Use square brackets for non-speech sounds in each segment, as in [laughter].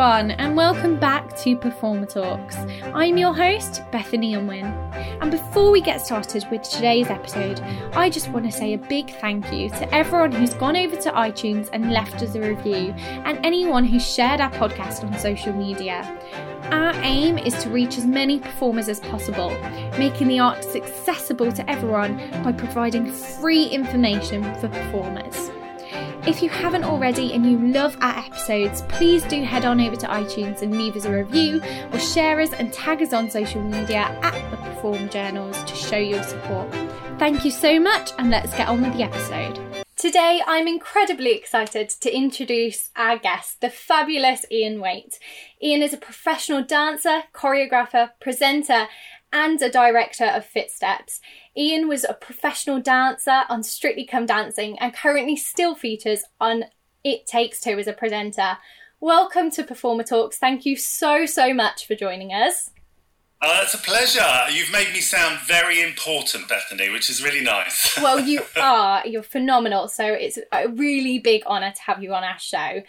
everyone, and welcome back to Performer Talks. I'm your host, Bethany Unwin. And before we get started with today's episode, I just want to say a big thank you to everyone who's gone over to iTunes and left us a review, and anyone who's shared our podcast on social media. Our aim is to reach as many performers as possible, making the arts accessible to everyone by providing free information for performers. If you haven't already and you love our episodes, please do head on over to iTunes and leave us a review or share us and tag us on social media at the Perform Journals to show your support. Thank you so much and let's get on with the episode. Today, I'm incredibly excited to introduce our guest, the fabulous Ian Waite. Ian is a professional dancer, choreographer, presenter, and a director of Fitsteps. Ian was a professional dancer on Strictly Come Dancing and currently still features on It Takes Two as a presenter. Welcome to Performer Talks. Thank you so, so much for joining us. Uh, it's a pleasure. You've made me sound very important, Bethany, which is really nice. [laughs] well, you are. You're phenomenal. So it's a really big honour to have you on our show.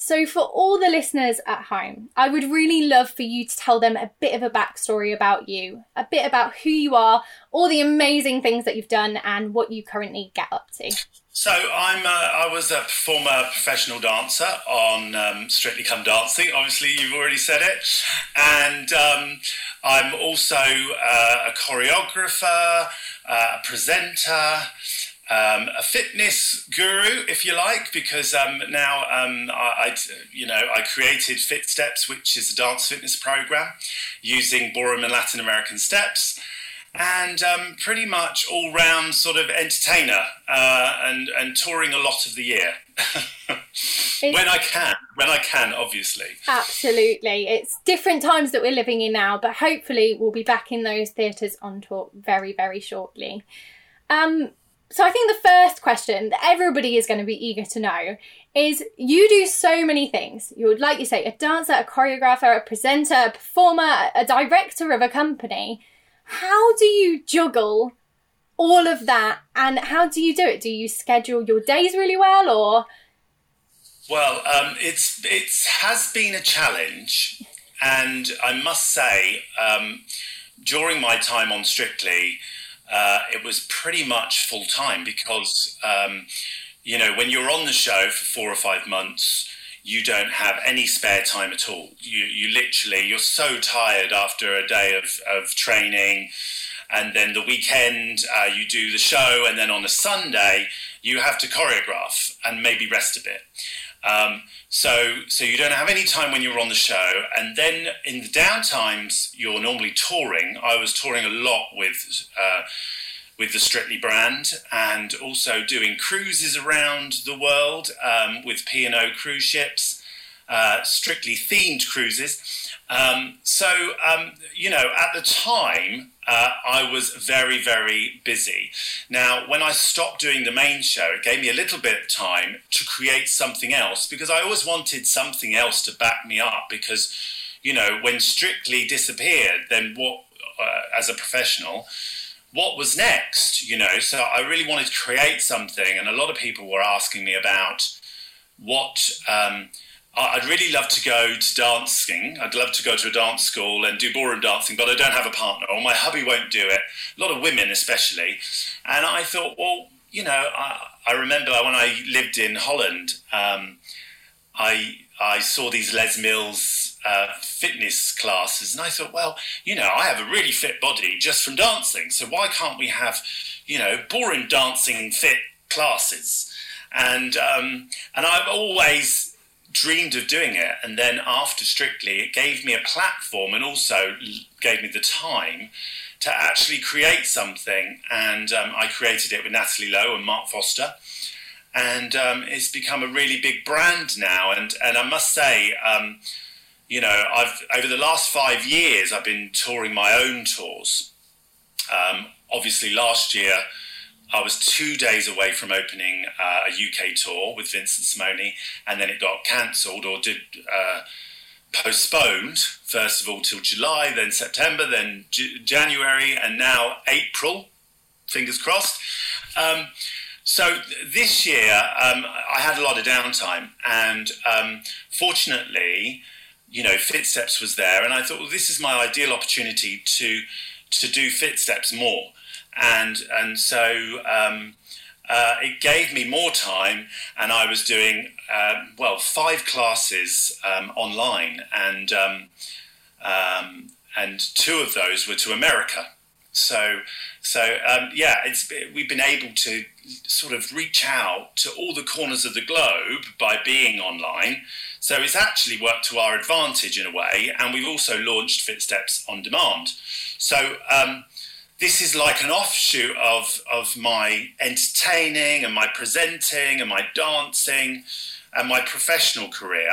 So, for all the listeners at home, I would really love for you to tell them a bit of a backstory about you, a bit about who you are, all the amazing things that you've done, and what you currently get up to. So I'm uh, I was a former professional dancer on um, Strictly Come Dancing. Obviously, you've already said it, and um, I'm also uh, a choreographer, uh, a presenter um, a fitness guru, if you like, because um, now um, I, I, you know, I created Fitsteps, which is a dance fitness program using ballroom and Latin American steps, and um, pretty much all round sort of entertainer uh, and and touring a lot of the year. [laughs] when I can, when I can, obviously. Absolutely. It's different times that we're living in now, but hopefully we'll be back in those theatres on tour very, very shortly. Um, so I think the first question that everybody is going to be eager to know is you do so many things. You're like you say, a dancer, a choreographer, a presenter, a performer, a director of a company. How do you juggle all of that and how do you do it? Do you schedule your days really well or well, um, it's it has been a challenge, and I must say, um, during my time on Strictly, uh, it was pretty much full time because, um, you know, when you're on the show for four or five months, you don't have any spare time at all. You, you literally, you're so tired after a day of, of training. And then the weekend, uh, you do the show. And then on a Sunday, you have to choreograph and maybe rest a bit. Um, so, so you don't have any time when you're on the show, and then in the down times, you're normally touring. I was touring a lot with uh, with the Strictly brand, and also doing cruises around the world um, with P and O cruise ships, uh, strictly themed cruises. Um, so, um, you know, at the time, uh, I was very, very busy. Now, when I stopped doing the main show, it gave me a little bit of time to create something else because I always wanted something else to back me up. Because, you know, when Strictly disappeared, then what, uh, as a professional, what was next? You know, so I really wanted to create something, and a lot of people were asking me about what. Um, I'd really love to go to dancing. I'd love to go to a dance school and do ballroom dancing, but I don't have a partner, or my hubby won't do it. A lot of women, especially. And I thought, well, you know, I, I remember when I lived in Holland, um, I I saw these Les Mills uh, fitness classes, and I thought, well, you know, I have a really fit body just from dancing, so why can't we have, you know, ballroom dancing fit classes? And um, and I've always dreamed of doing it. And then after Strictly, it gave me a platform and also gave me the time to actually create something. And um, I created it with Natalie Lowe and Mark Foster. And um, it's become a really big brand now. And, and I must say, um, you know, I've over the last five years, I've been touring my own tours. Um, obviously, last year, I was two days away from opening uh, a UK tour with Vincent Simone, and then it got cancelled or did uh, postponed, first of all, till July, then September, then January, and now April. Fingers crossed. Um, so this year, um, I had a lot of downtime, and um, fortunately, you know, Fitsteps was there, and I thought, well, this is my ideal opportunity to to do Fitsteps more, and and so um, uh, it gave me more time, and I was doing uh, well five classes um, online, and um, um, and two of those were to America. So so um, yeah, it's we've been able to sort of reach out to all the corners of the globe by being online. So it's actually worked to our advantage in a way, and we've also launched Fitsteps on demand. So um, this is like an offshoot of of my entertaining and my presenting and my dancing and my professional career.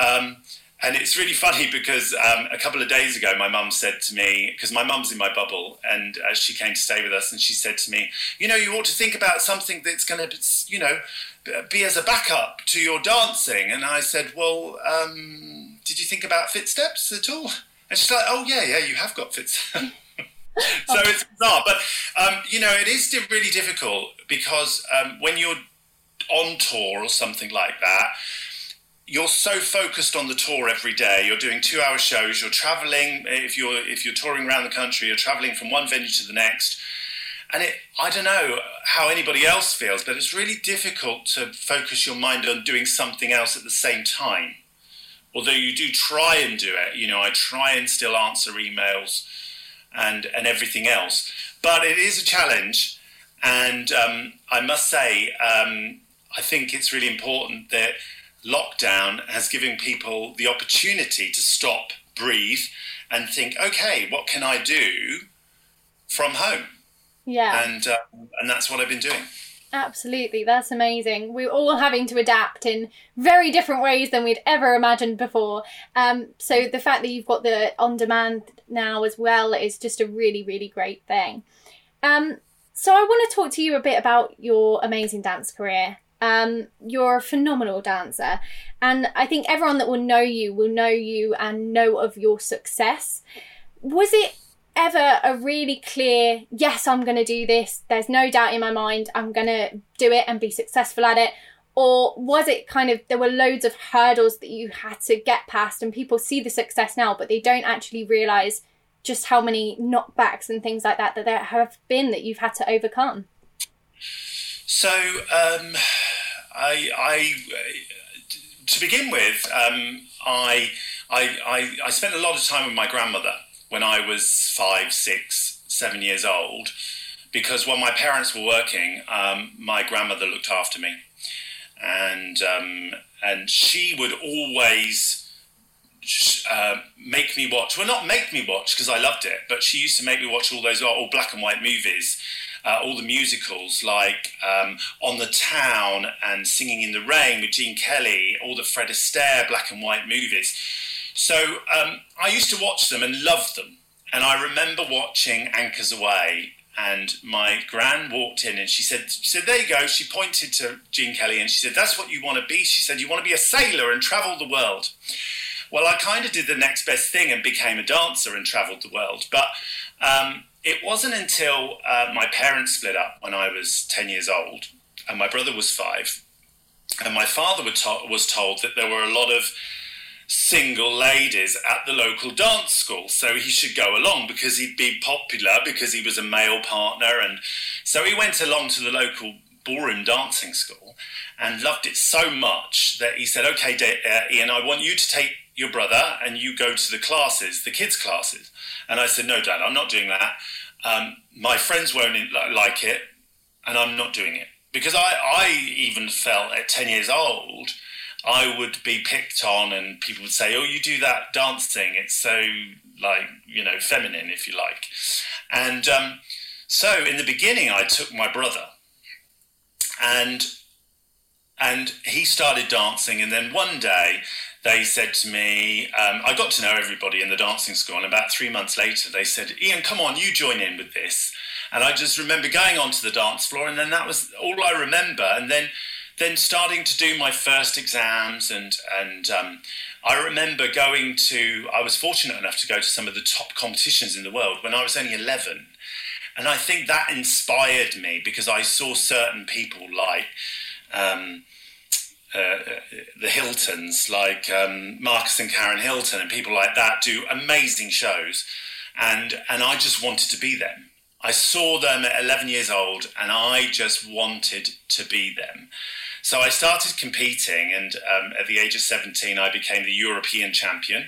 Um, and it's really [laughs] funny because um, a couple of days ago, my mum said to me, because my mum's in my bubble, and uh, she came to stay with us, and she said to me, You know, you ought to think about something that's going to, you know, be as a backup to your dancing. And I said, Well, um, did you think about Fitsteps at all? And she's like, Oh, yeah, yeah, you have got Fitsteps. [laughs] [laughs] so it's bizarre. But, um, you know, it is really difficult because um, when you're on tour or something like that, you're so focused on the tour every day. You're doing two-hour shows. You're traveling. If you're if you're touring around the country, you're traveling from one venue to the next. And it, I don't know how anybody else feels, but it's really difficult to focus your mind on doing something else at the same time. Although you do try and do it, you know, I try and still answer emails and and everything else, but it is a challenge. And um, I must say, um, I think it's really important that lockdown has given people the opportunity to stop, breathe, and think, okay, what can I do from home? Yeah. And uh, and that's what I've been doing. Absolutely, that's amazing. We're all having to adapt in very different ways than we'd ever imagined before. Um, so the fact that you've got the on demand now as well is just a really, really great thing. Um, so I want to talk to you a bit about your amazing dance career. Um, you're a phenomenal dancer, and I think everyone that will know you will know you and know of your success. Was it ever a really clear, yes, I'm going to do this, there's no doubt in my mind, I'm going to do it and be successful at it? Or was it kind of, there were loads of hurdles that you had to get past, and people see the success now, but they don't actually realize just how many knockbacks and things like that that there have been that you've had to overcome? So, um, I, I, to begin with, um, I, I, I, I spent a lot of time with my grandmother when I was five, six, seven years old, because while my parents were working, um, my grandmother looked after me, and um, and she would always uh, make me watch. Well, not make me watch because I loved it, but she used to make me watch all those all black and white movies uh, all the musicals like um, On the Town and Singing in the Rain with Gene Kelly, all the Fred Astaire black and white movies. So um, I used to watch them and love them. And I remember watching Anchors Aweigh, and my gran walked in and she said, she said, there you go. She pointed to Gene Kelly and she said, that's what you want to be. She said, you want to be a sailor and travel the world. Well, I kind of did the next best thing and became a dancer and traveled the world. But um, it wasn't until uh, my parents split up when I was 10 years old and my brother was five. And my father was told that there were a lot of single ladies at the local dance school. So he should go along because he'd be popular because he was a male partner. And so he went along to the local ballroom dancing school and loved it so much that he said, Okay, uh, Ian, I want you to take your brother and you go to the classes, the kids' classes. And I said, No, Dad, I'm not doing that. Um, my friends won't like it, and I'm not doing it. Because I, I even felt at 10 years old, I would be picked on, and people would say, Oh, you do that dance thing. It's so, like, you know, feminine, if you like. And um, so in the beginning, I took my brother, and and he started dancing. And then one day, they said to me, um, I got to know everybody in the dancing school, and about three months later, they said, Ian, come on, you join in with this. And I just remember going onto the dance floor, and then that was all I remember. And then then starting to do my first exams and and um, I remember going to I was fortunate enough to go to some of the top competitions in the world when I was only 11 and I think that inspired me because I saw certain people like um, uh, the Hiltons like um, Marcus and Karen Hilton and people like that do amazing shows. And and I just wanted to be them I saw them at 11 years old and I just wanted to be them. So I started competing, and um, at the age of 17, I became the European champion.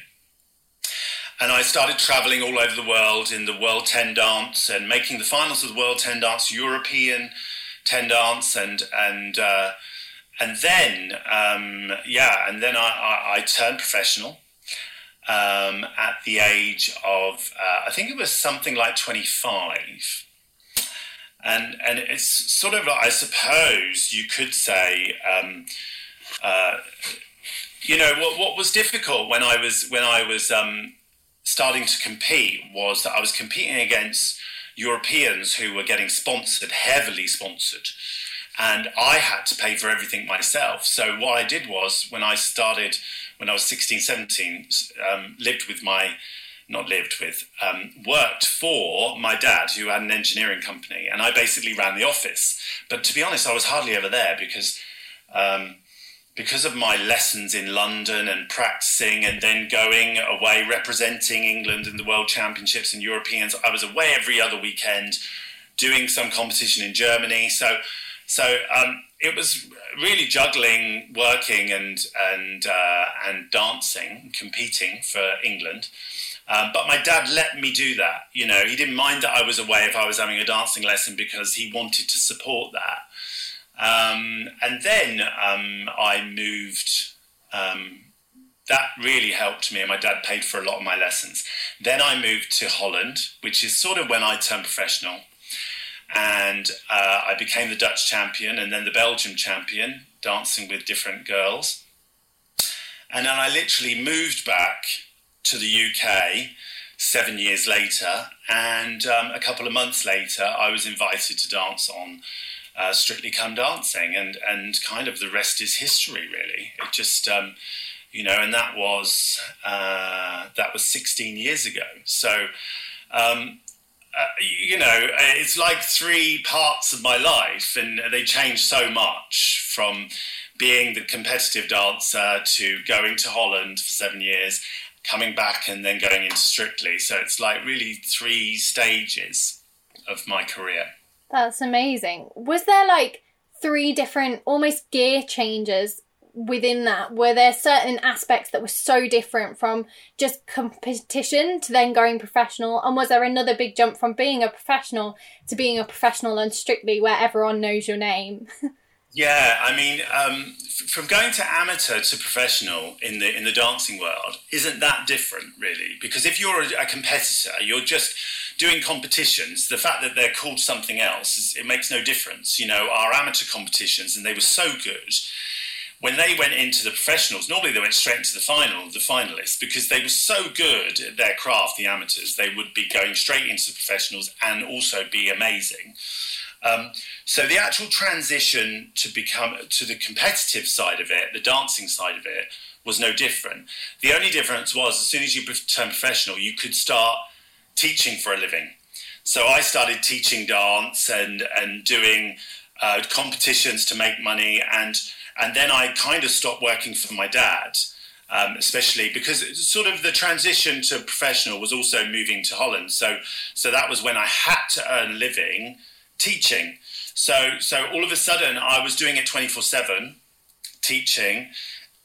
And I started traveling all over the world in the World 10 Dance and making the finals of the World 10 Dance, European 10 Dance, and and uh, and then um, yeah, and then I, I, I turned professional um, at the age of, uh, I think it was something like 25. And, and it's sort of, like, I suppose you could say, um, uh, you know, what, what was difficult when I was, when I was um, starting to compete was that I was competing against Europeans who were getting sponsored, heavily sponsored and I had to pay for everything myself. So what I did was when I started when I was 16, 17, um, lived with my not lived with, um, worked for my dad, who had an engineering company, and I basically ran the office. But to be honest, I was hardly ever there because um, because of my lessons in London and practicing, and then going away representing England in the World Championships and Europeans. I was away every other weekend, doing some competition in Germany. So so um, it was really juggling working and and uh, and dancing, competing for England. Um, but my dad let me do that. You know, he didn't mind that I was away if I was having a dancing lesson because he wanted to support that. Um, and then um, I moved. Um, that really helped me, and my dad paid for a lot of my lessons. Then I moved to Holland, which is sort of when I turned professional and uh, I became the Dutch champion and then the Belgium champion, dancing with different girls. And then I literally moved back to the UK seven years later, and um, a couple of months later, I was invited to dance on uh, Strictly Come Dancing, and and kind of the rest is history, really. It just um, you know, and that was uh, that was 16 years ago. So. Um, uh, you know, uh, it's like three parts of my life, and they change so much from being the competitive dancer to going to Holland for seven years, coming back, and then going into Strictly. So it's like really three stages of my career. That's amazing. Was there like three different almost gear changes within that were there certain aspects that were so different from just competition to then going professional? And was there another big jump from being a professional to being a professional and strictly where everyone knows your name? [laughs] Yeah i mean um, f- from going to amateur to professional in the in the dancing world isn't that different really. Because if you're a, a competitor you're just doing competitions the fact that they're called something else is, it makes no difference. You know our amateur competitions and they were so good when they went into the professionals, normally they went straight into the final, the finalists, because they were so good at their craft, the amateurs, they would be going straight into the professionals and also be amazing. Um, so the actual transition to become to the competitive side of it, the dancing side of it, was no different. The only difference was as soon as you turned professional, you could start teaching for a living. So I started teaching dance and and doing uh, competitions to make money and and then I kind of stopped working for my dad, um, especially because sort of the transition to professional was also moving to Holland. So, so that was when I had to earn living teaching. So, so all of a sudden, I was doing it 24 7, teaching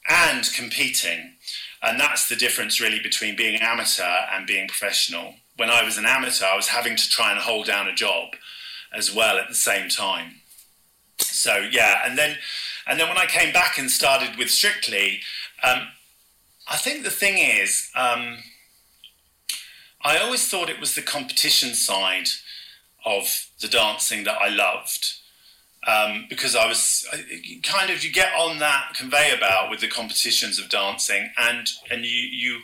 and competing. And that's the difference really between being amateur and being professional. When I was an amateur, I was having to try and hold down a job as well at the same time. So, yeah, and then and then when I came back and started with Strictly, um, I think the thing is, um, I always thought it was the competition side of the dancing that I loved. Um, because I was kind of you get on that conveyor belt with the competitions of dancing, and and you you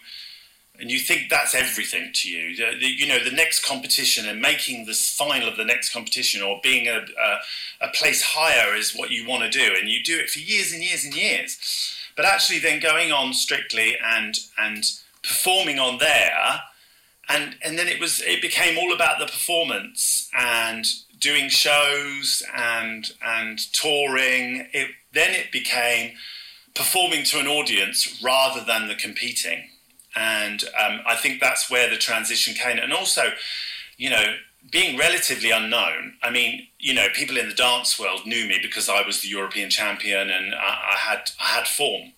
and you think that's everything to you. The, the, you know, the next competition and making the final of the next competition or being a, a, a place higher is what you want to do, and you do it for years and years and years. But actually, then going on strictly and and performing on there, and and then it was it became all about the performance and doing shows and and touring. It then it became performing to an audience rather than the competing and um, I think that's where the transition came. And also, you know, being relatively unknown. I mean, you know, people in the dance world knew me because I was the European champion and I, I had I had form,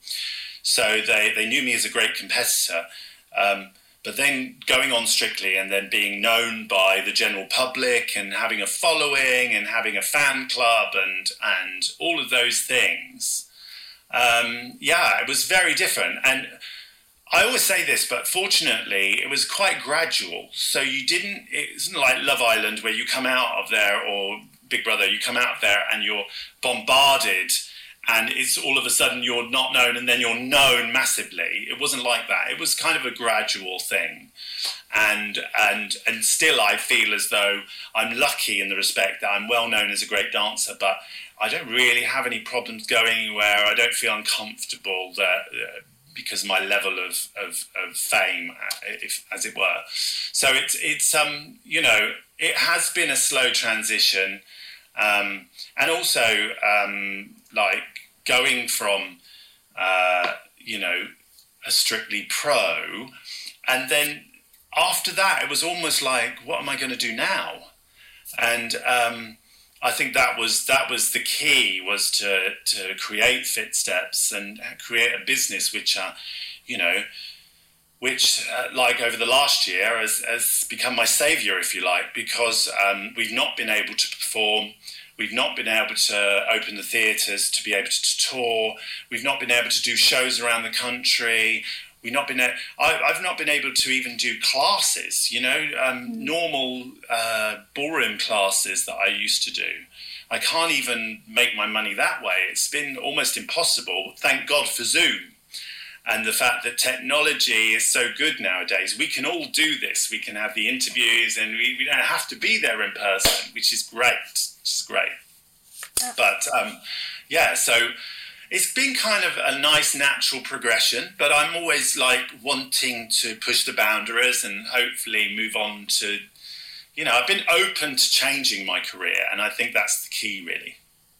so they they knew me as a great competitor. Um, but then going on strictly and then being known by the general public and having a following and having a fan club and and all of those things, um, yeah, it was very different and I always say this, but fortunately, it was quite gradual. So you didn't, it isn't like Love Island where you come out of there or Big Brother, you come out there and you're bombarded and it's all of a sudden you're not known and then you're known massively. It wasn't like that. It was kind of a gradual thing. And, and, and still, I feel as though I'm lucky in the respect that I'm well known as a great dancer, but I don't really have any problems going anywhere. I don't feel uncomfortable that. Because my level of, of, of fame, uh, if, as it were. So it's, it's um, you know, it has been a slow transition. Um, and also, um, like going from, uh, you know, a strictly pro, and then after that, it was almost like, what am I going to do now? And um, I think that was that was the key was to to create Fitsteps and create a business which, uh, you know, which uh, like over the last year has, has become my savior, if you like, because um, we've not been able to perform. We've not been able to open the theatres to be able to tour. We've not been able to do shows around the country. We've not been. I, have not been able to even do classes. You know, um, mm. normal uh, ballroom classes that I used to do. I can't even make my money that way. It's been almost impossible. Thank God for Zoom and the fact that technology is so good nowadays. We can all do this. We can have the interviews and we, we don't have to be there in person, which is great. Which is great. But um, yeah, so it's been kind of a nice natural progression, but I'm always like wanting to push the boundaries and hopefully move on to, you know, I've been open to changing my career, and I think that's the key, really.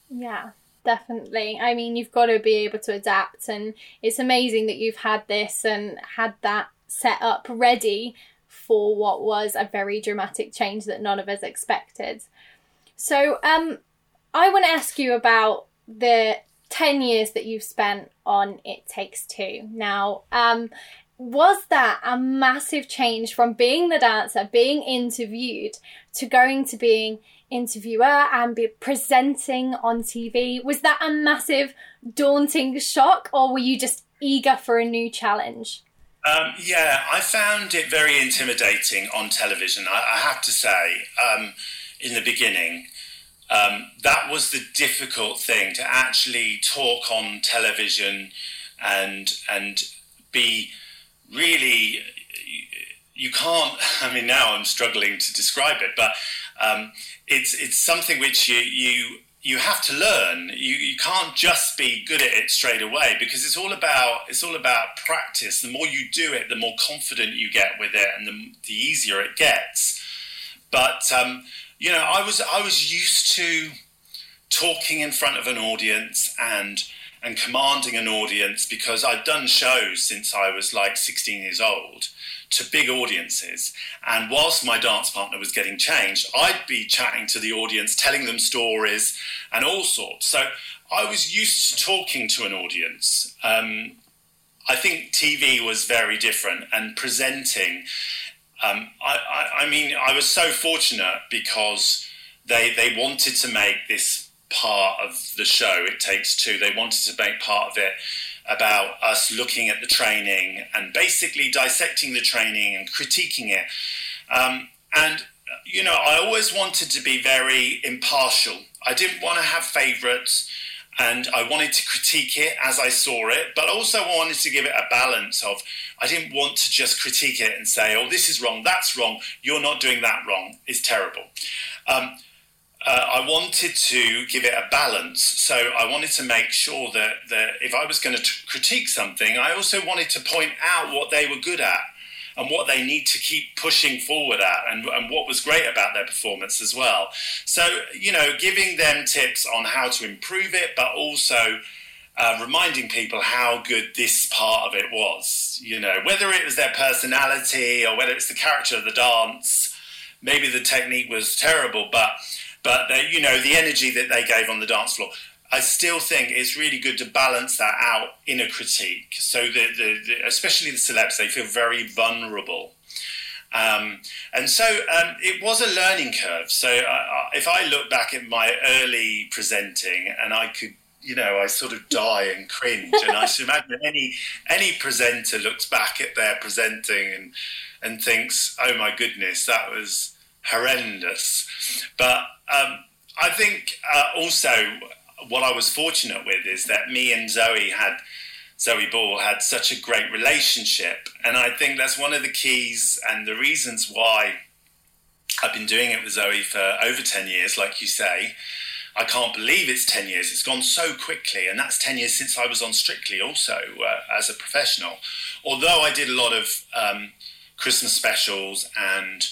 Yeah, definitely. I mean, you've got to be able to adapt, and it's amazing that you've had this and had that set up ready for what was a very dramatic change that none of us expected. So, um, I want to ask you about the 10 years that you've spent on It Takes Two. Now, um, was that a massive change from being the dancer, being interviewed, to going to being interviewer and be presenting on TV? Was that a massive, daunting shock, or were you just eager for a new challenge? Um, yeah, I found it very intimidating on television. I, I have to say, um, in the beginning, um, that was the difficult thing to actually talk on television and and be really you can't [laughs] i mean now i'm struggling to describe it but um, it's it's something which you you you have to learn. You, you can't just be good at it straight away because it's all about it's all about practice. The more you do it the more confident you get with it and the, the easier it gets. But um, you know, I was I was used to talking in front of an audience and and commanding an audience because I'd done shows since I was like 16 years old to big audiences. And whilst my dance partner was getting changed, I'd be chatting to the audience, telling them stories and all sorts. So I was used to talking to an audience. Um, I think TV was very different and presenting um, I, I, I, mean, I was so fortunate because they they wanted to make this part of the show. It takes two. They wanted to make part of it about us looking at the training and basically dissecting the training and critiquing it. Um, and you know, I always wanted to be very impartial. I didn't want to have favourites. And I wanted to critique it as I saw it, but also wanted to give it a balance of I didn't want to just critique it and say, oh, this is wrong, that's wrong, you're not doing that wrong, it's terrible. Um, uh, I wanted to give it a balance. So I wanted to make sure that, that if I was going to critique something, I also wanted to point out what they were good at and what they need to keep pushing forward at and, and what was great about their performance as well. So, you know, giving them tips on how to improve it, but also uh, reminding people how good this part of it was. You know, whether it was their personality or whether it's the character of the dance, maybe the technique was terrible, but but they, you know the energy that they gave on the dance floor. I still think it's really good to balance that out in a critique. So the, the, the especially the celebs, they feel very vulnerable. Um, and so um, it was a learning curve. So uh, if I look back at my early presenting, and I could, you know, I sort of die and cringe, and I should imagine any any presenter looks back at their presenting and and thinks, "Oh my goodness, that was horrendous." But um, I think uh, also what I was fortunate with is that me and Zoe had Zoe Ball had such a great relationship, and I think that's one of the keys and the reasons why I've been doing it with Zoe for over ten years, like you say. I can't believe it's 10 years. It's gone so quickly. And that's 10 years since I was on Strictly, also uh, as a professional. Although I did a lot of um, Christmas specials and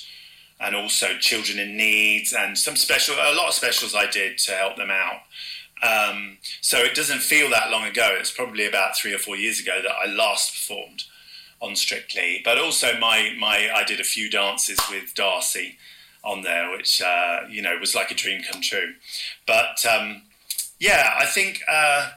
and also children in needs and some special a lot of specials I did to help them out. Um, so it doesn't feel that long ago. It's probably about three or four years ago that I last performed on Strictly. But also my my I did a few dances with Darcey on there, which uh, you know was like a dream come true. But um, yeah, I think uh,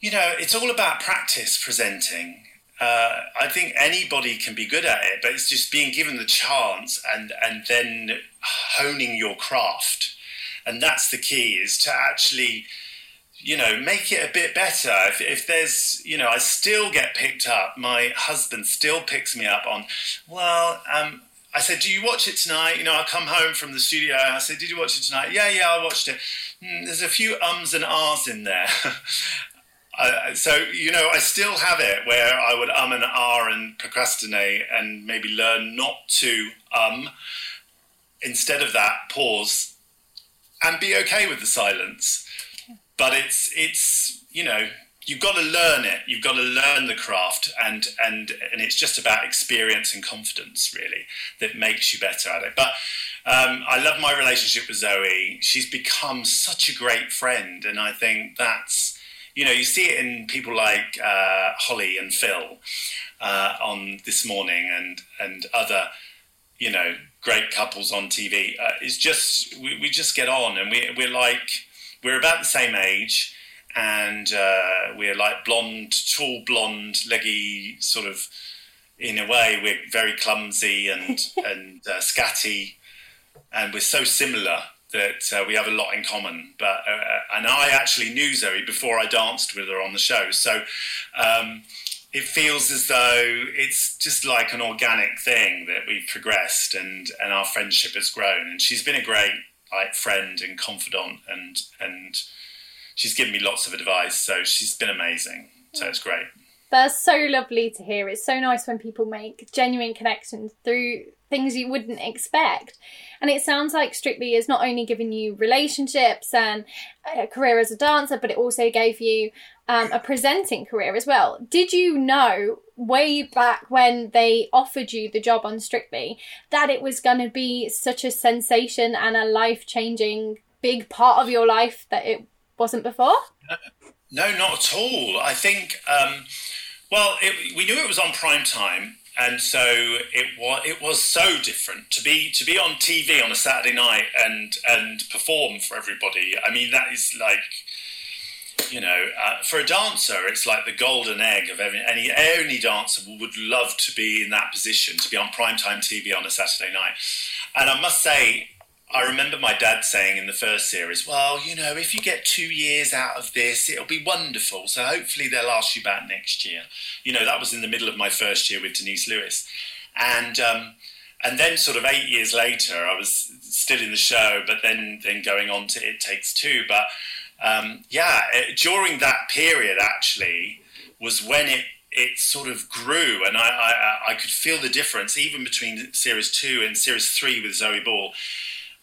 you know it's all about practice presenting. Uh, I think anybody can be good at it, but it's just being given the chance and and then honing your craft and that's the key is to actually you know make it a bit better. If, if there's you know i still get picked up. My husband still picks me up on well um, i said do you watch it tonight? You know i come home from the studio. I said did you watch it tonight? Yeah yeah i watched it. Mm, there's a few ums and ahs in there. [laughs] So you know, I still have it where I would um and ah and procrastinate and maybe learn not to um. Instead of that, pause and be okay with the silence. But it's it's you know you've got to learn it. You've got to learn the craft, and and and it's just about experience and confidence really that makes you better at it. But um, I love my relationship with Zoe. She's become such a great friend, and I think that's you know you see it in people like uh, Holly and Phil uh, on this morning, and and other you know great couples on TV. Uh, it's just we, we just get on, and we we're like we're about the same age, and uh, we're like blonde, tall, blonde, leggy, sort of. In a way, we're very clumsy and [laughs] and uh, scatty, and we're so similar that uh, we have a lot in common. But uh, uh, and I actually knew Zoe before I danced with her on the show, so. Um, it feels as though it's just like an organic thing that we've progressed and and our friendship has grown. And she's been a great like friend and confidant and and she's given me lots of advice so she's been amazing. So it's great that's so lovely to hear it's so nice when people make genuine connections through things you wouldn't expect and it sounds like strictly is not only giving you relationships and a career as a dancer but it also gave you um, a presenting career as well. Did you know way back when they offered you the job on Strictly that it was going to be such a sensation and a life changing big part of your life that it wasn't before? No, not at all. I think, um, well, it, we knew it was on prime time. And so it was. It was so different to be to be on TV on a Saturday night and and perform for everybody. I mean, that is like you know, uh, for a dancer, it's like the golden egg of every, any any dancer would love to be in that position to be on primetime TV on a Saturday night. And I must say, I remember my dad saying in the first series, "Well, you know, if you get two years out of this, it'll be wonderful. So hopefully they'll ask you back next year." You know, that was in the middle of my first year with Denise Lewis, and. Um, and then, sort of eight years later, I was still in the show, but then then going on to It Takes Two. But um, yeah, it, during that period actually was when it it sort of grew, and I, I, I could feel the difference even between series two and series three with Zoe Ball,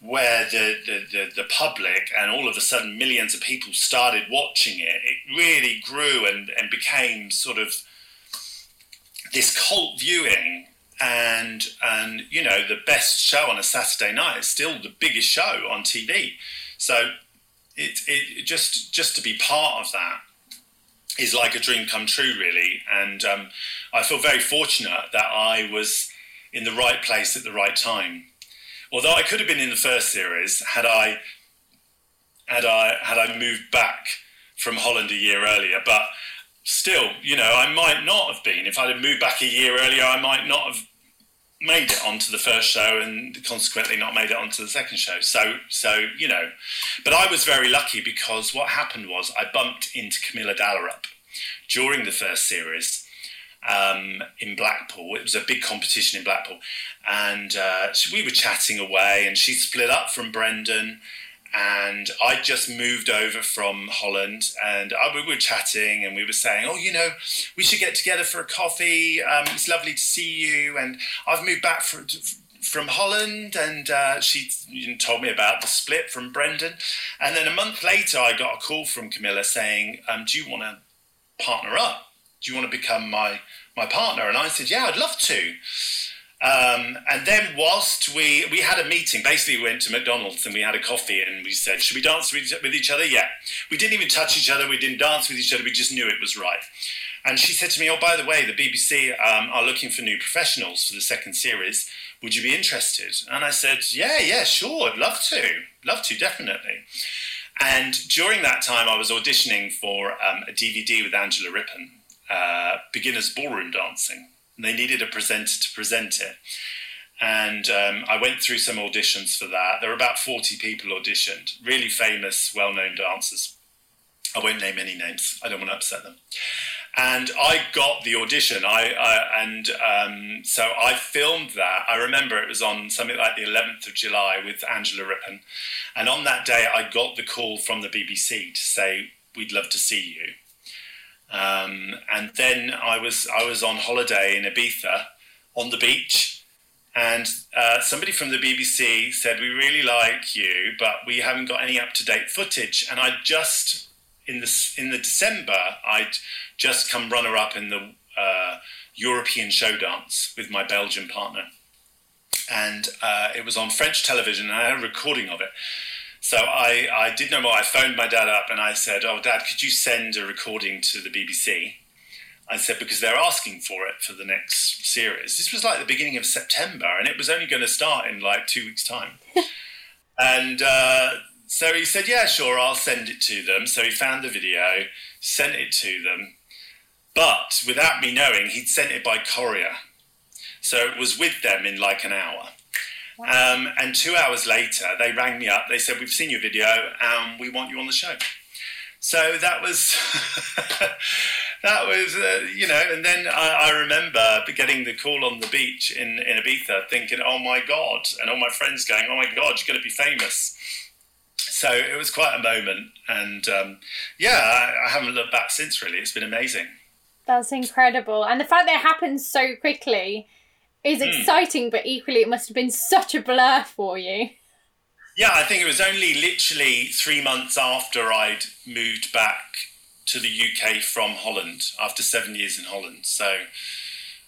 where the, the, the, the, public and all of a sudden millions of people started watching it. It really grew and, and became sort of this cult viewing. And and you know the best show on a Saturday night is still the biggest show on TV. So it, it just just to be part of that is like a dream come true, really. And um, I feel very fortunate that I was in the right place at the right time. Although I could have been in the first series had I had I had I moved back from Holland a year earlier, but still, you know, I might not have been. If I'd have moved back a year earlier, I might not have made it onto the first show and consequently not made it onto the second show. So, so you know, but I was very lucky because what happened was I bumped into Camilla Dallerup during the first series um, in Blackpool. It was a big competition in Blackpool, and uh, we were chatting away, and she split up from Brendan and I just moved over from Holland, and I, we were chatting, and we were saying, "Oh, you know, we should get together for a coffee. Um, it's lovely to see you." And I've moved back from from Holland, and uh, she told me about the split from Brendan. And then a month later, I got a call from Camilla saying, um, "Do you want to partner up? Do you want to become my my partner?" And I said, "Yeah, I'd love to." Um, and then whilst we we had a meeting, basically we went to McDonald's and we had a coffee and we said, should we dance with, each other? Yeah. We didn't even touch each other. We didn't dance with each other. We just knew it was right. And she said to me, oh, by the way, the BBC um, are looking for new professionals for the second series. Would you be interested? And I said, yeah, yeah, sure. I'd love to. Love to, definitely. And during that time, I was auditioning for um, a DVD with Angela Rippon, uh, Beginners Ballroom Dancing and they needed a presenter to present it. And um, I went through some auditions for that. There were about 40 people auditioned, really famous, well known dancers. I won't name any names, I don't want to upset them. And I got the audition. I, I and um, so I filmed that. I remember it was on something like the 11th of July with Angela Rippon. And on that day, I got the call from the BBC to say, We'd love to see you. Um, and then I was I was on holiday in Ibiza on the beach, and uh, somebody from the BBC said we really like you, but we haven't got any up to date footage. And I just in the in the December I'd just come runner up in the uh, European show dance with my Belgian partner, and uh, it was on French television. And I had a recording of it. So I, I did no more. I phoned my dad up and I said, Oh, dad, could you send a recording to the BBC? I said, because they're asking for it for the next series. This was like the beginning of September and it was only going to start in like two weeks' time. [laughs] and uh, so he said, Yeah, sure, I'll send it to them. So he found the video, sent it to them. But without me knowing, he'd sent it by courier. So it was with them in like an hour. Um, and two hours later, they rang me up. They said, "We've seen your video, and we want you on the show." So that was [laughs] that was uh, you know. And then I, I, remember getting the call on the beach in in Ibiza, thinking, "Oh my god!" and all my friends going, "Oh my god, you're going to be famous." So it was quite a moment, and um, yeah, I, I haven't looked back since. Really, it's been amazing. That's incredible, and the fact that it happened so quickly is mm. exciting, but equally it must have been such a blur for you. Yeah, I think it was only literally three months after I'd moved back to the UK from Holland after seven years in Holland. So,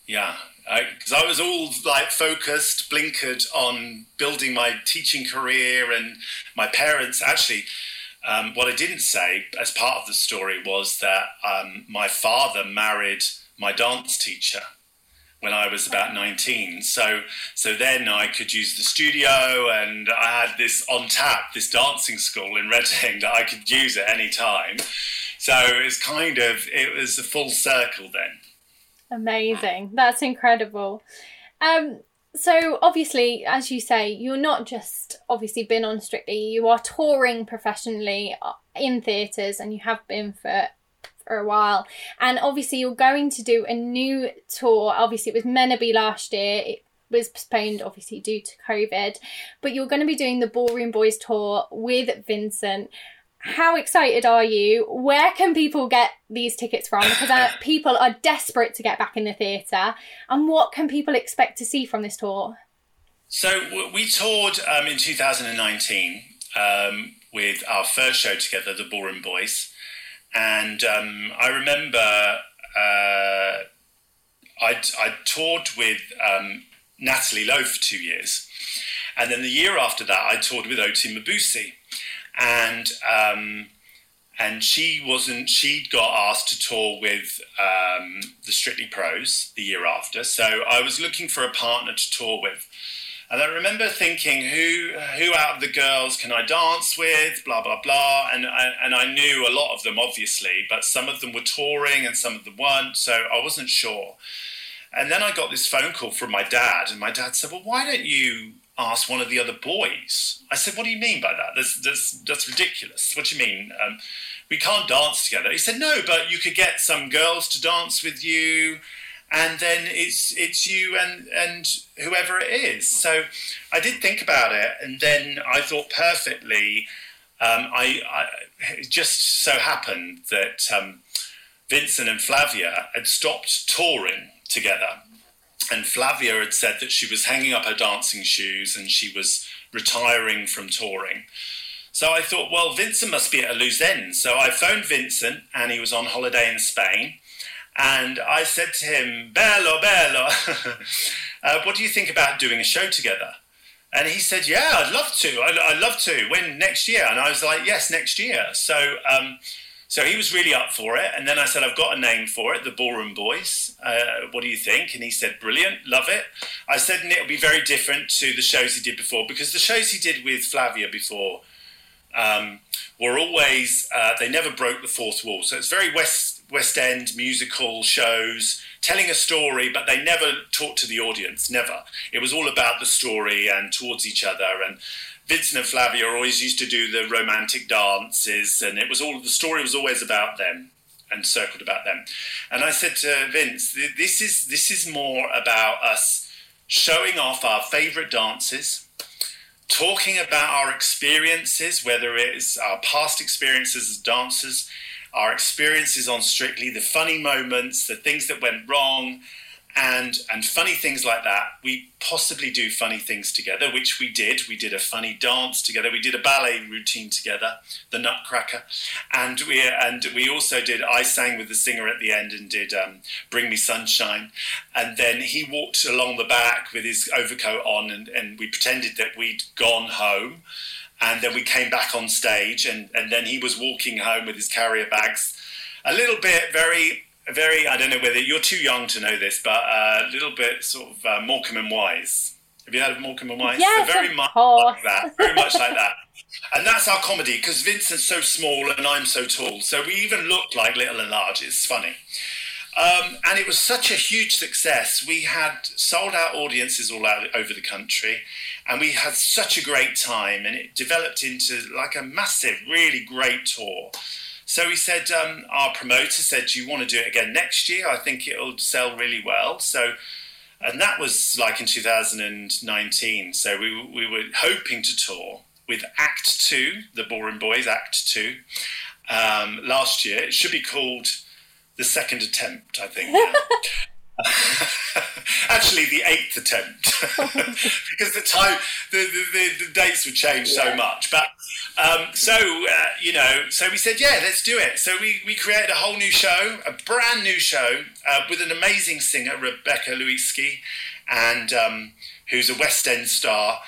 yeah, because I, I, was all like focused, blinkered on building my teaching career, and my parents actually. Um, what I didn't say as part of the story was that um, my father married my dance teacher when I was about 19. So, so then I could use the studio, and I had this on tap, this dancing school in Reading that I could use at any time. So it was kind of it was a full circle then. Amazing! That's incredible. Um, so obviously, as you say, you're not just obviously been on Strictly. You are touring professionally uh, in theatres, and you have been for for a while. And obviously, you're going to do a new tour. Obviously, it was meant to be last year. It was postponed, obviously, due to COVID. But you're going to be doing the Ballroom Boys tour with Vincent. how excited are you? Where can people get these tickets from? Because uh, [laughs] people are desperate to get back in the theatre. And what can people expect to see from this tour? So we toured um, in 2019 um, with our first show together, the Ballroom Boys, and um, I remember uh, I'd, toured with um, Natalie Lowe for two years, and then the year after that, I toured with Oti Mabuse, and um, and she wasn't. She'd got asked to tour with um, the Strictly Pros the year after, so I was looking for a partner to tour with. And I remember thinking, who who out of the girls can I dance with? Blah blah blah. And I, and I knew a lot of them, obviously, but some of them were touring and some of them weren't, so I wasn't sure. And then I got this phone call from my dad, and my dad said, "Well, why don't you ask one of the other boys?" I said, "What do you mean by that? That's that's, that's ridiculous. What do you mean?" Um, we can't dance together. He said, "No, but you could get some girls to dance with you." And then it's it's you and and whoever it is. So I did think about it, and then I thought perfectly. Um, I, I, it just so happened that um, Vincent and Flavia had stopped touring together, and Flavia had said that she was hanging up her dancing shoes and she was retiring from touring. So I thought, well, Vincent must be at a loose end. So I phoned Vincent, and he was on holiday in Spain. And I said to him, Bello, bello, [laughs] uh, what do you think about doing a show together? And he said, Yeah, I'd love to. I'd, I'd, love to. When next year? And I was like, Yes, next year. So, um, so he was really up for it. And then I said, I've got a name for it, the Ballroom Boys. Uh, what do you think? And he said, Brilliant, love it. I said, And it'll be very different to the shows he did before because the shows he did with Flavia before um, were always, uh, they never broke the fourth wall. So it's very West West End musical shows telling a story, but they never talked to the audience, never. It was all about the story and towards each other. And Vincent and Flavia always used to do the romantic dances, and it was all the story was always about them and circled about them. And I said to Vince, this is this is more about us showing off our favourite dances, talking about our experiences, whether it's our past experiences as dancers our experiences on Strictly, the funny moments, the things that went wrong, and and funny things like that. We possibly do funny things together, which we did. We did a funny dance together. We did a ballet routine together, the Nutcracker, and we and we also did. I sang with the singer at the end and did um, "Bring Me Sunshine," and then he walked along the back with his overcoat on, and, and we pretended that we'd gone home and then we came back on stage, and, and then he was walking home with his carrier bags. A little bit very, very, I don't know whether you're too young to know this, but a little bit sort of uh, Morecambe and Wise. Have you heard of Morecambe and Wise? Yes, so very much like that. Very much like that. And that's our comedy because Vincent's so small and I'm so tall. So we even look like little and large. It's funny. Um, and it was such a huge success. We had sold out audiences all out, over the country, and we had such a great time. And it developed into like a massive, really great tour. So we said, um, our promoter said, Do you want to do it again next year? I think it'll sell really well. So, and that was like in 2019. So we, we were hoping to tour with Act Two, the Ballroom Boys Act Two, um, last year. It should be called the second attempt, I think. [laughs] Actually, the eighth attempt, [laughs] because the time, the, the, the, dates would change yeah. so much. But um, so uh, you know, so we said, yeah, let's do it. So we we created a whole new show, a brand new show uh, with an amazing singer, Rebecca Lewinsky, and um, who's a West End star,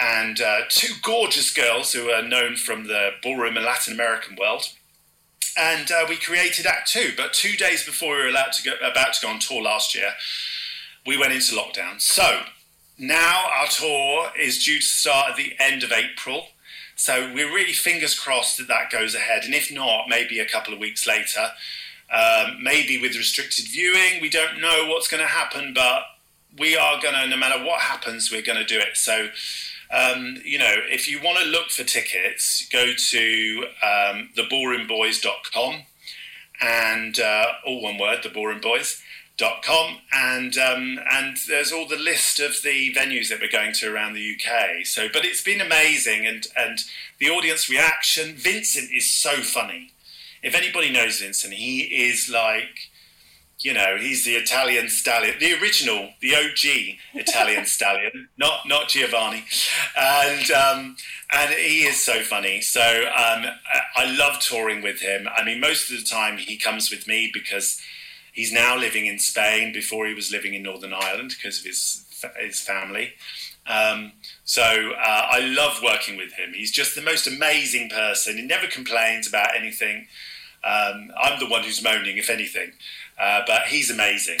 and uh, two gorgeous girls who are known from the ballroom and Latin American world and uh, we created Act Two. But two days before we were allowed to go, about to go on tour last year, we went into lockdown. So now our tour is due to start at the end of April. So we're really fingers crossed that that goes ahead, and if not, maybe a couple of weeks later. Um, maybe with restricted viewing, we don't know what's going to happen, but we are going to, no matter what happens, we're going to do it. So um, you know, if you want to look for tickets, go to um, theballroomboys.com and uh, all one word, the Ballroom Boys. dot com and um, and there's all the list of the venues that we're going to around the UK. So, but it's been amazing and and the audience reaction. Vincent is so funny. If anybody knows Vincent, he is like you know, he's the Italian stallion, the original, the OG Italian [laughs] stallion, not not Giovanni, and um, and he is so funny. So um, I love touring with him. I mean, most of the time he comes with me because he's now living in Spain. Before he was living in Northern Ireland because of his his family. Um, so uh, I love working with him. He's just the most amazing person. He never complains about anything. Um, I'm the one who's moaning, if anything. Uh, but he's amazing.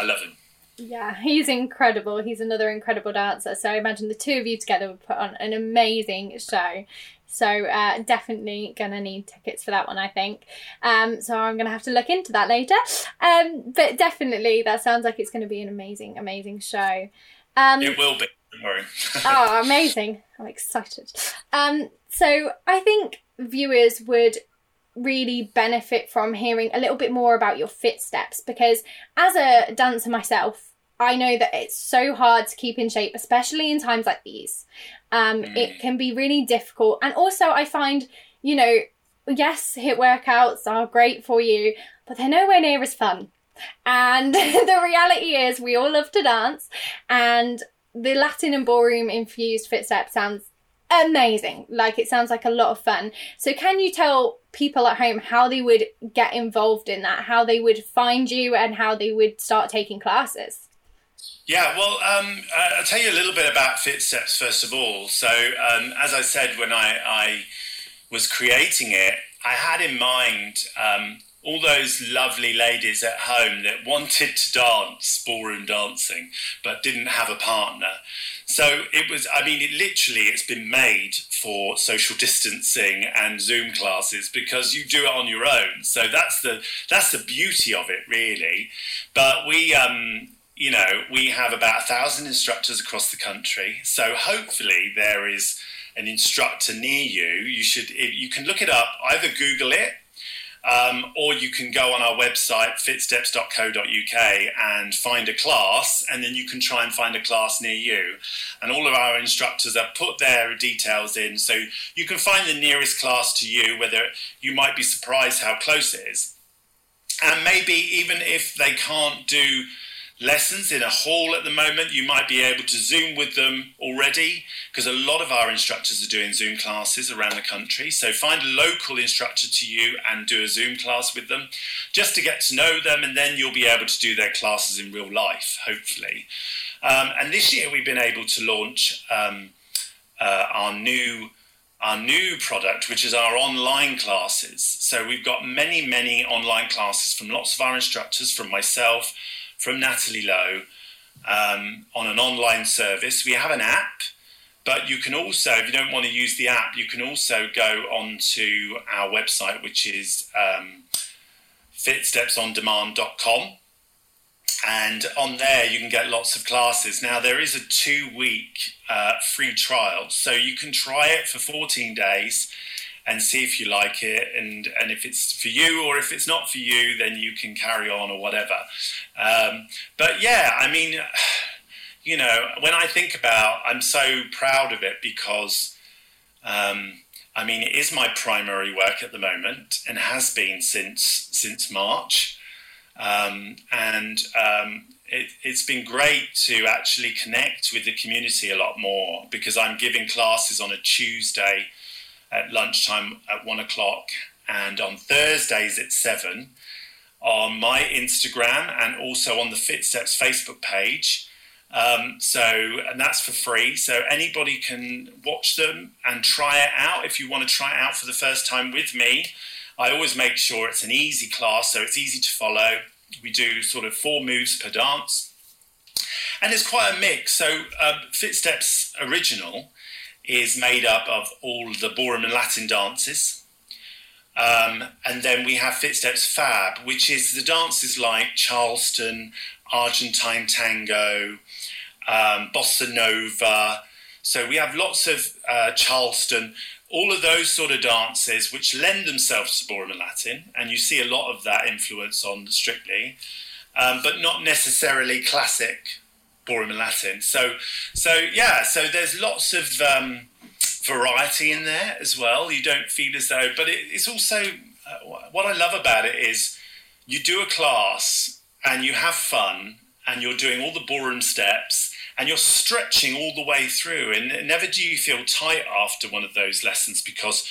I love him. Yeah, he's incredible. He's another incredible dancer. So I imagine the two of you together would put on an amazing show. So uh, definitely gonna need tickets for that one, I think. Um, so I'm gonna have to look into that later. Um, but definitely, that sounds like it's gonna be an amazing, amazing show. Um, it will be. Don't worry. [laughs] oh, amazing! I'm excited. Um, so I think viewers would really benefit from hearing a little bit more about your FitSteps because as a dancer myself I know that it's so hard to keep in shape, especially in times like these. Um, mm. It can be really difficult. And also, I find, you know, yes, HIIT workouts are great for you, but they're nowhere near as fun. And [laughs] the reality is, we all love to dance, and the Latin and ballroom infused fit step sounds amazing. Like it sounds like a lot of fun. So can you tell people at home how they would get involved in that, how they would find you and how they would start taking classes? Yeah, well, um, uh, I'll tell you a little bit about FitSteps first of all. So, um, as I said when I, I, was creating it, I had in mind um, all those lovely ladies at home that wanted to dance ballroom dancing but didn't have a partner. So it was, I mean, it literally, it's been made for social distancing and Zoom classes because you do it on your own. So that's the, that's the beauty of it, really. But we, um, you know, we have about a thousand instructors across the country. So hopefully there is an instructor near you. You should, you can look it up, either Google it um, or you can go on our website, fitsteps.co.uk, and find a class, and then you can try and find a class near you. And all of our instructors have put their details in, so you can find the nearest class to you, whether you might be surprised how close it is. And maybe even if they can't do lessons in a hall at the moment. You might be able to Zoom with them already because a lot of our instructors are doing Zoom classes around the country. So find a local instructor to you and do a Zoom class with them just to get to know them, and then you'll be able to do their classes in real life, hopefully. Um, and this year we've been able to launch um, uh, our new our new product, which is our online classes. So we've got many, many online classes from lots of our instructors, from myself, from Natalie Lowe um, on an online service. We have an app, but you can also, if you don't want to use the app, you can also go onto our website, which is um, fitstepsondemand.com. And on there, you can get lots of classes. Now, there is a two week uh, free trial. So you can try it for 14 days and see if you like it and and if it's for you or if it's not for you then you can carry on or whatever. Um, but yeah i mean [sighs] you know when i think about i'm so proud of it because um, i mean it is my primary work at the moment and has been since since march. Um, and um, it, has been great to actually connect with the community a lot more because I'm giving classes on a Tuesday at lunchtime at one o'clock and on Thursdays at seven on my Instagram and also on the FitSteps Facebook page. Um, so, and that's for free. So anybody can watch them and try it out if you want to try it out for the first time with me. I always make sure it's an easy class, so it's easy to follow. We do sort of four moves per dance. And it's quite a mix. So, um, FitSteps Original is made up of all the ballroom and Latin dances. Um, and then we have Fitsteps Fab, which is the dances like Charleston, Argentine tango, um, bossa nova. So we have lots of uh, Charleston, all of those sort of dances which lend themselves to ballroom and Latin, and you see a lot of that influence on Strictly. um, but not necessarily classic ballroom in Latin. So, so yeah, so there's lots of um, variety in there as well. You don't feel as though, but it, it's also uh, what I love about it is you do a class and you have fun and you're doing all the ballroom steps and you're stretching all the way through and never do you feel tight after one of those lessons because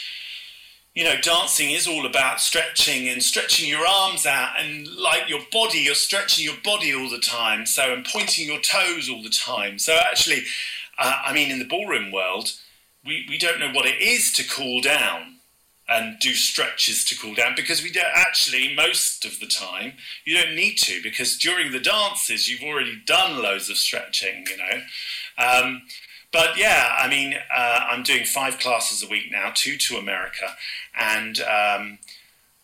you know dancing is all about stretching and stretching your arms out and like your body you're stretching your body all the time so and pointing your toes all the time. So actually uh, i mean in the ballroom world we, we don't know what it is to cool down and do stretches to cool down because we don't actually most of the time you don't need to because during the dances you've already done loads of stretching you know. Um, but yeah i mean uh, i'm doing five classes a week now two to america and um,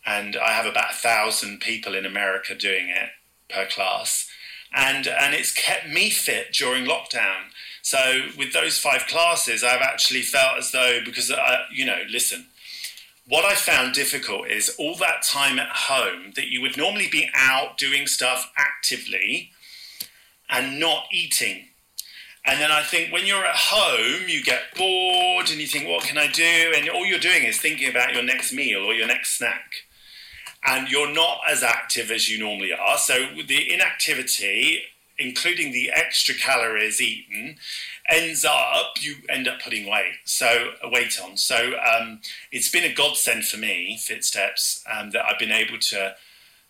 and i have about a thousand people in america doing it per class and and it's kept me fit during lockdown so with those five classes i've actually felt as though because I, uh, you know listen what I found difficult is all that time at home that you would normally be out doing stuff actively and not eating. And then I think when you're at home, you get bored and you think, what can I do? And all you're doing is thinking about your next meal or your next snack. And you're not as active as you normally are. So the inactivity, including the extra calories eaten, ends up you end up putting weight so weight on so um, it's been a godsend for me fitsteps um, that i've been able to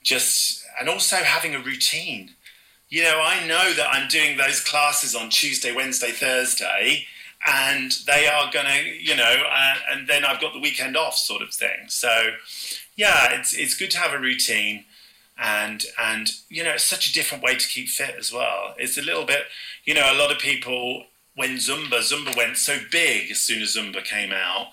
just and also having a routine you know i know that i'm doing those classes on tuesday wednesday thursday and they are going to you know uh, and then i've got the weekend off sort of thing so yeah it's it's good to have a routine and and you know it's such a different way to keep fit as well it's a little bit you know a lot of people when Zumba, Zumba went so big as soon as Zumba came out.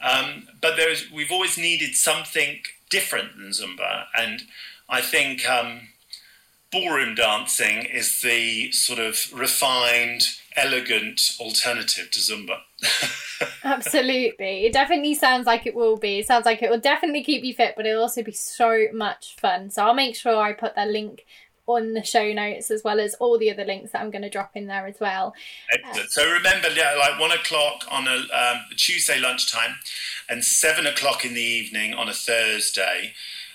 Um, but there's, we've always needed something different than Zumba. And I think um, ballroom dancing is the sort of refined, elegant alternative to Zumba. [laughs] Absolutely. It definitely sounds like it will be. It sounds like it will definitely keep you fit, but it'll also be so much fun. So I'll make sure I put that link on the show notes as well as all the other links that I'm going to drop in there as well. Excellent. So remember, yeah, like one o'clock on a um, Tuesday lunchtime, and seven o'clock in the evening on a Thursday,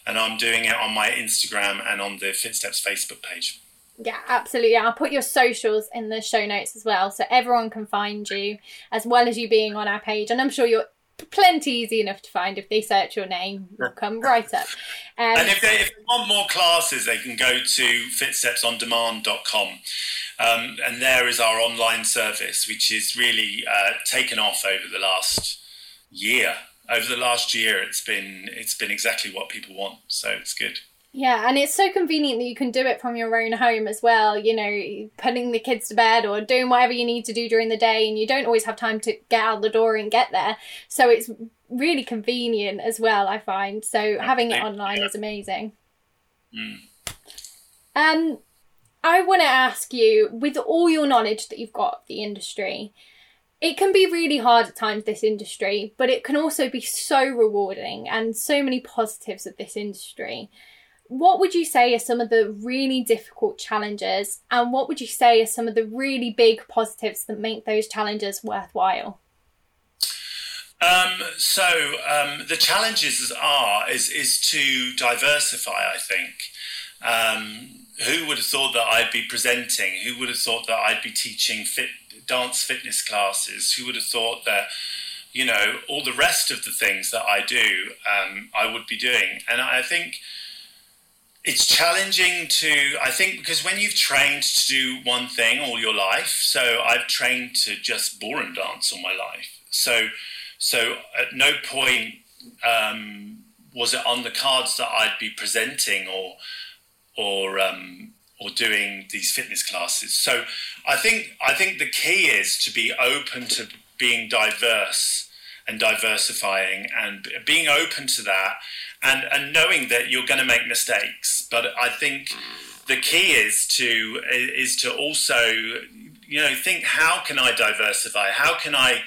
and I'm doing it on my Instagram and on the Fitsteps Facebook page. Yeah, absolutely. I'll put your socials in the show notes as well, so everyone can find you, as well as you being on our page. And I'm sure you're plenty easy enough to find if they search your name You'll come right up um, and if they, if they want more classes they can go to fitstepsondemand.com um, and there is our online service which is really uh, taken off over the last year over the last year it's been it's been exactly what people want so it's good yeah, and it's so convenient that you can do it from your own home as well, you know, putting the kids to bed or doing whatever you need to do during the day, and you don't always have time to get out the door and get there. So it's really convenient as well, I find. So having it online is amazing. Mm. Um, I want to ask you, with all your knowledge that you've got of the industry, it can be really hard at times, this industry, but it can also be so rewarding and so many positives of this industry. What would you say are some of the really difficult challenges and what would you say are some of the really big positives that make those challenges worthwhile? Um, so um, the challenges are is is to diversify i think. Um, who would have thought that i'd be presenting? Who would have thought that i'd be teaching fit dance fitness classes who would have thought that you know all the rest of the things that i do um, i would be doing. And i think it's challenging to i think because when you've trained to do one thing all your life so i've trained to just ballroom dance all my life. So so at no point um, was it on the cards that i'd be presenting or or um, or doing these fitness classes so i think i think the key is to be open to being diverse and diversifying and being open to that and and knowing that you're going to make mistakes. But I think the key is to is to also you know think how can I diversify? How can I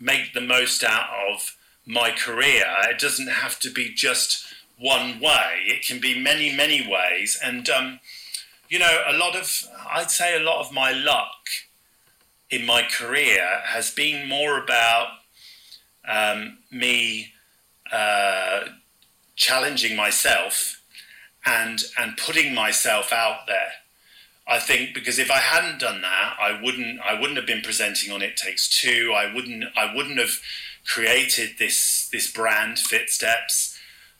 make the most out of my career? It doesn't have to be just one way. It can be many many ways and. Um, you know, a lot of, I'd say a lot of my luck in my career has been more about um, me uh, challenging myself and and putting myself out there. I think because if I hadn't done that, I wouldn't I wouldn't have been presenting on It Takes Two. I wouldn't I wouldn't have created this this brand Fitsteps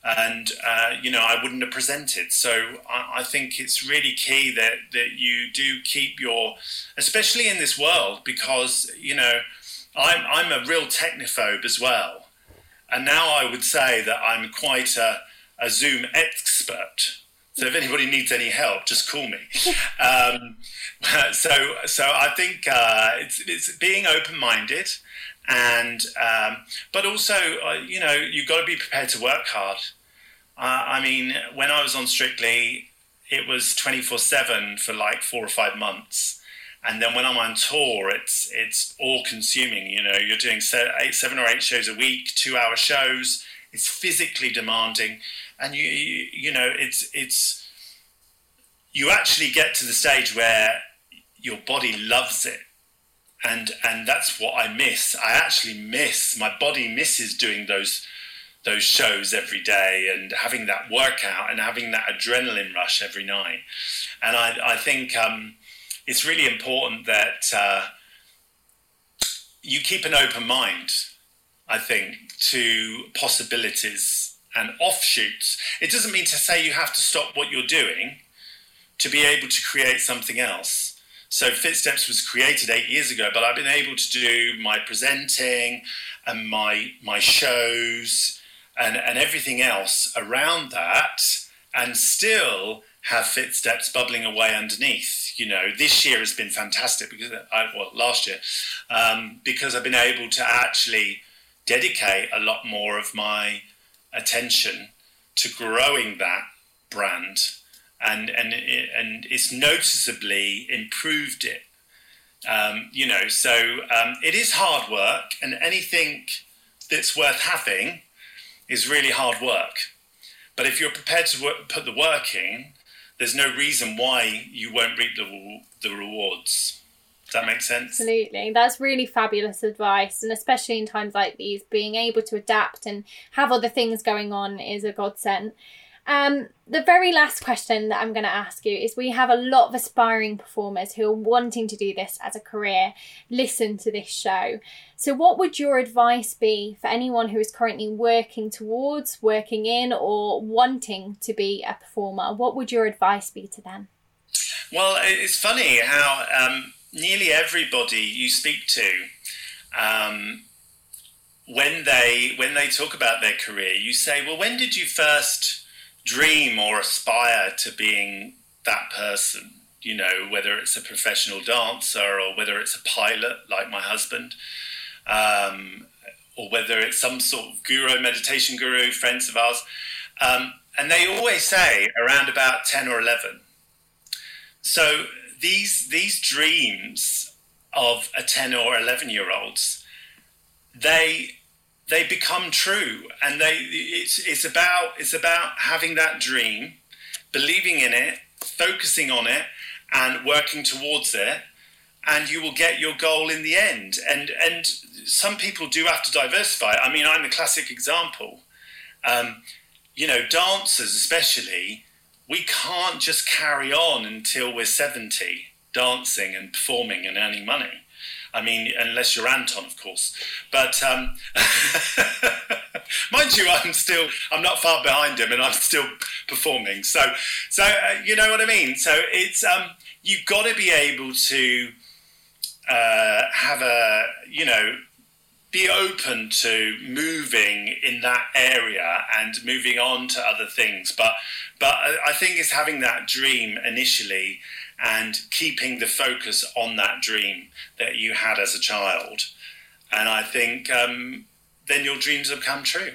and uh, you know I wouldn't have presented. So I, I, think it's really key that that you do keep your, especially in this world, because you know I'm I'm a real technophobe as well, and now I would say that I'm quite a, a Zoom expert. So if anybody needs any help, just call me. [laughs] Um, [laughs] so so I think uh, it's it's being open minded and um, but also uh, you know you've got to be prepared to work hard uh, I mean, when I was on Strictly, it was 24 7 for like four or five months. And then when I'm on tour, it's it's all consuming. You know, you're doing eight, seven or eight shows a week, two hour shows. It's physically demanding, and you, you you know it's it's you actually get to the stage where your body loves it, and and that's what I miss. I actually miss my body misses doing those those shows every day and having that workout and having that adrenaline rush every night. And I, I think um, it's really important that uh, you keep an open mind, I think, to possibilities and offshoots. It doesn't mean to say you have to stop what you're doing to be able to create something else. So Fitsteps was created eight years ago, but I've been able to do my presenting and my my shows and, and everything else around that and still have Fitsteps bubbling away underneath. You know, this year has been fantastic because I, well, last year, um, because I've been able to actually dedicate a lot more of my attention to growing that brand, and and and it's noticeably improved it. Um, you know, so um, it is hard work, and anything that's worth having is really hard work. But if you're prepared to work, put the work in, there's no reason why you won't reap the, the rewards. Does that make sense? Absolutely. That's really fabulous advice. And especially in times like these, being able to adapt and have other things going on is a godsend. Um, the very last question that I'm going to ask you is we have a lot of aspiring performers who are wanting to do this as a career, listen to this show. So, what would your advice be for anyone who is currently working towards, working in, or wanting to be a performer? What would your advice be to them? Well, it's funny how um, nearly everybody you speak to, um, when they when they talk about their career, you say, "Well, when did you first?" Dream or aspire to being that person, you know, whether it's a professional dancer or whether it's a pilot like my husband, um, or whether it's some sort of guru, meditation guru, friends of ours. Um, and they always say around about 10 or 11. So these, these dreams of a 10 or 11 year olds, they they become true. And they it's it's about it's about having that dream believing in it focusing on it and working towards it. And you will get your goal in the end. And and some people do have to diversify. I mean i'm the classic example. Um, you know dancers especially we can't just carry on until we're 70 dancing and performing and earning money I mean, unless you're Anton, of course. But um, [laughs] mind you, I'm still I'm not far behind him, and I'm still performing. So, so uh, you know what I mean. So it's um, you've got to be able to uh, have a you know be open to moving in that area and moving on to other things. But but I think it's having that dream initially and keeping the focus on that dream that you had as a child. And I think um, then your dreams have come true.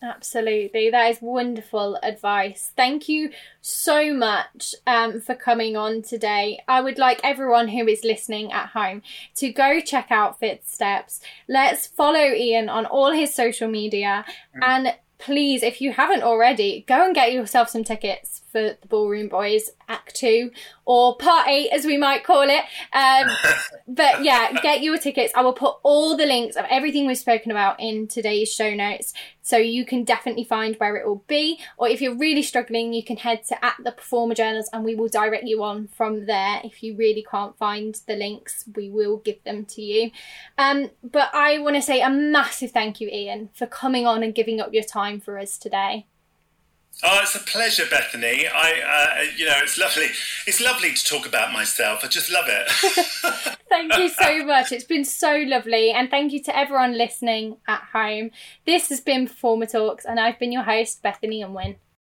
Absolutely. That is wonderful advice. Thank you so much um, for coming on today. I would like everyone who is listening at home to go check out Fitsteps. Let's follow Ian on all his social media. Mm. And please, if you haven't already, go and get yourself some tickets for the Ballroom Boys Act Two or Part Eight, as we might call it. Um, [laughs] but yeah, get your tickets. I will put all the links of everything we've spoken about in today's show notes, so you can definitely find where it will be. Or if you're really struggling, you can head to at the Performer Journals, and we will direct you on from there. If you really can't find the links, we will give them to you. Um, but I want to say a massive thank you, Ian, for coming on and giving up your time for us today. Oh, it's a pleasure, Bethany. I, uh, you know, it's lovely. It's lovely to talk about myself. I just love it. [laughs] thank you so much. It's been so lovely, and thank you to everyone listening at home. This has been Performer Talks, and I've been your host, Bethany Unwin.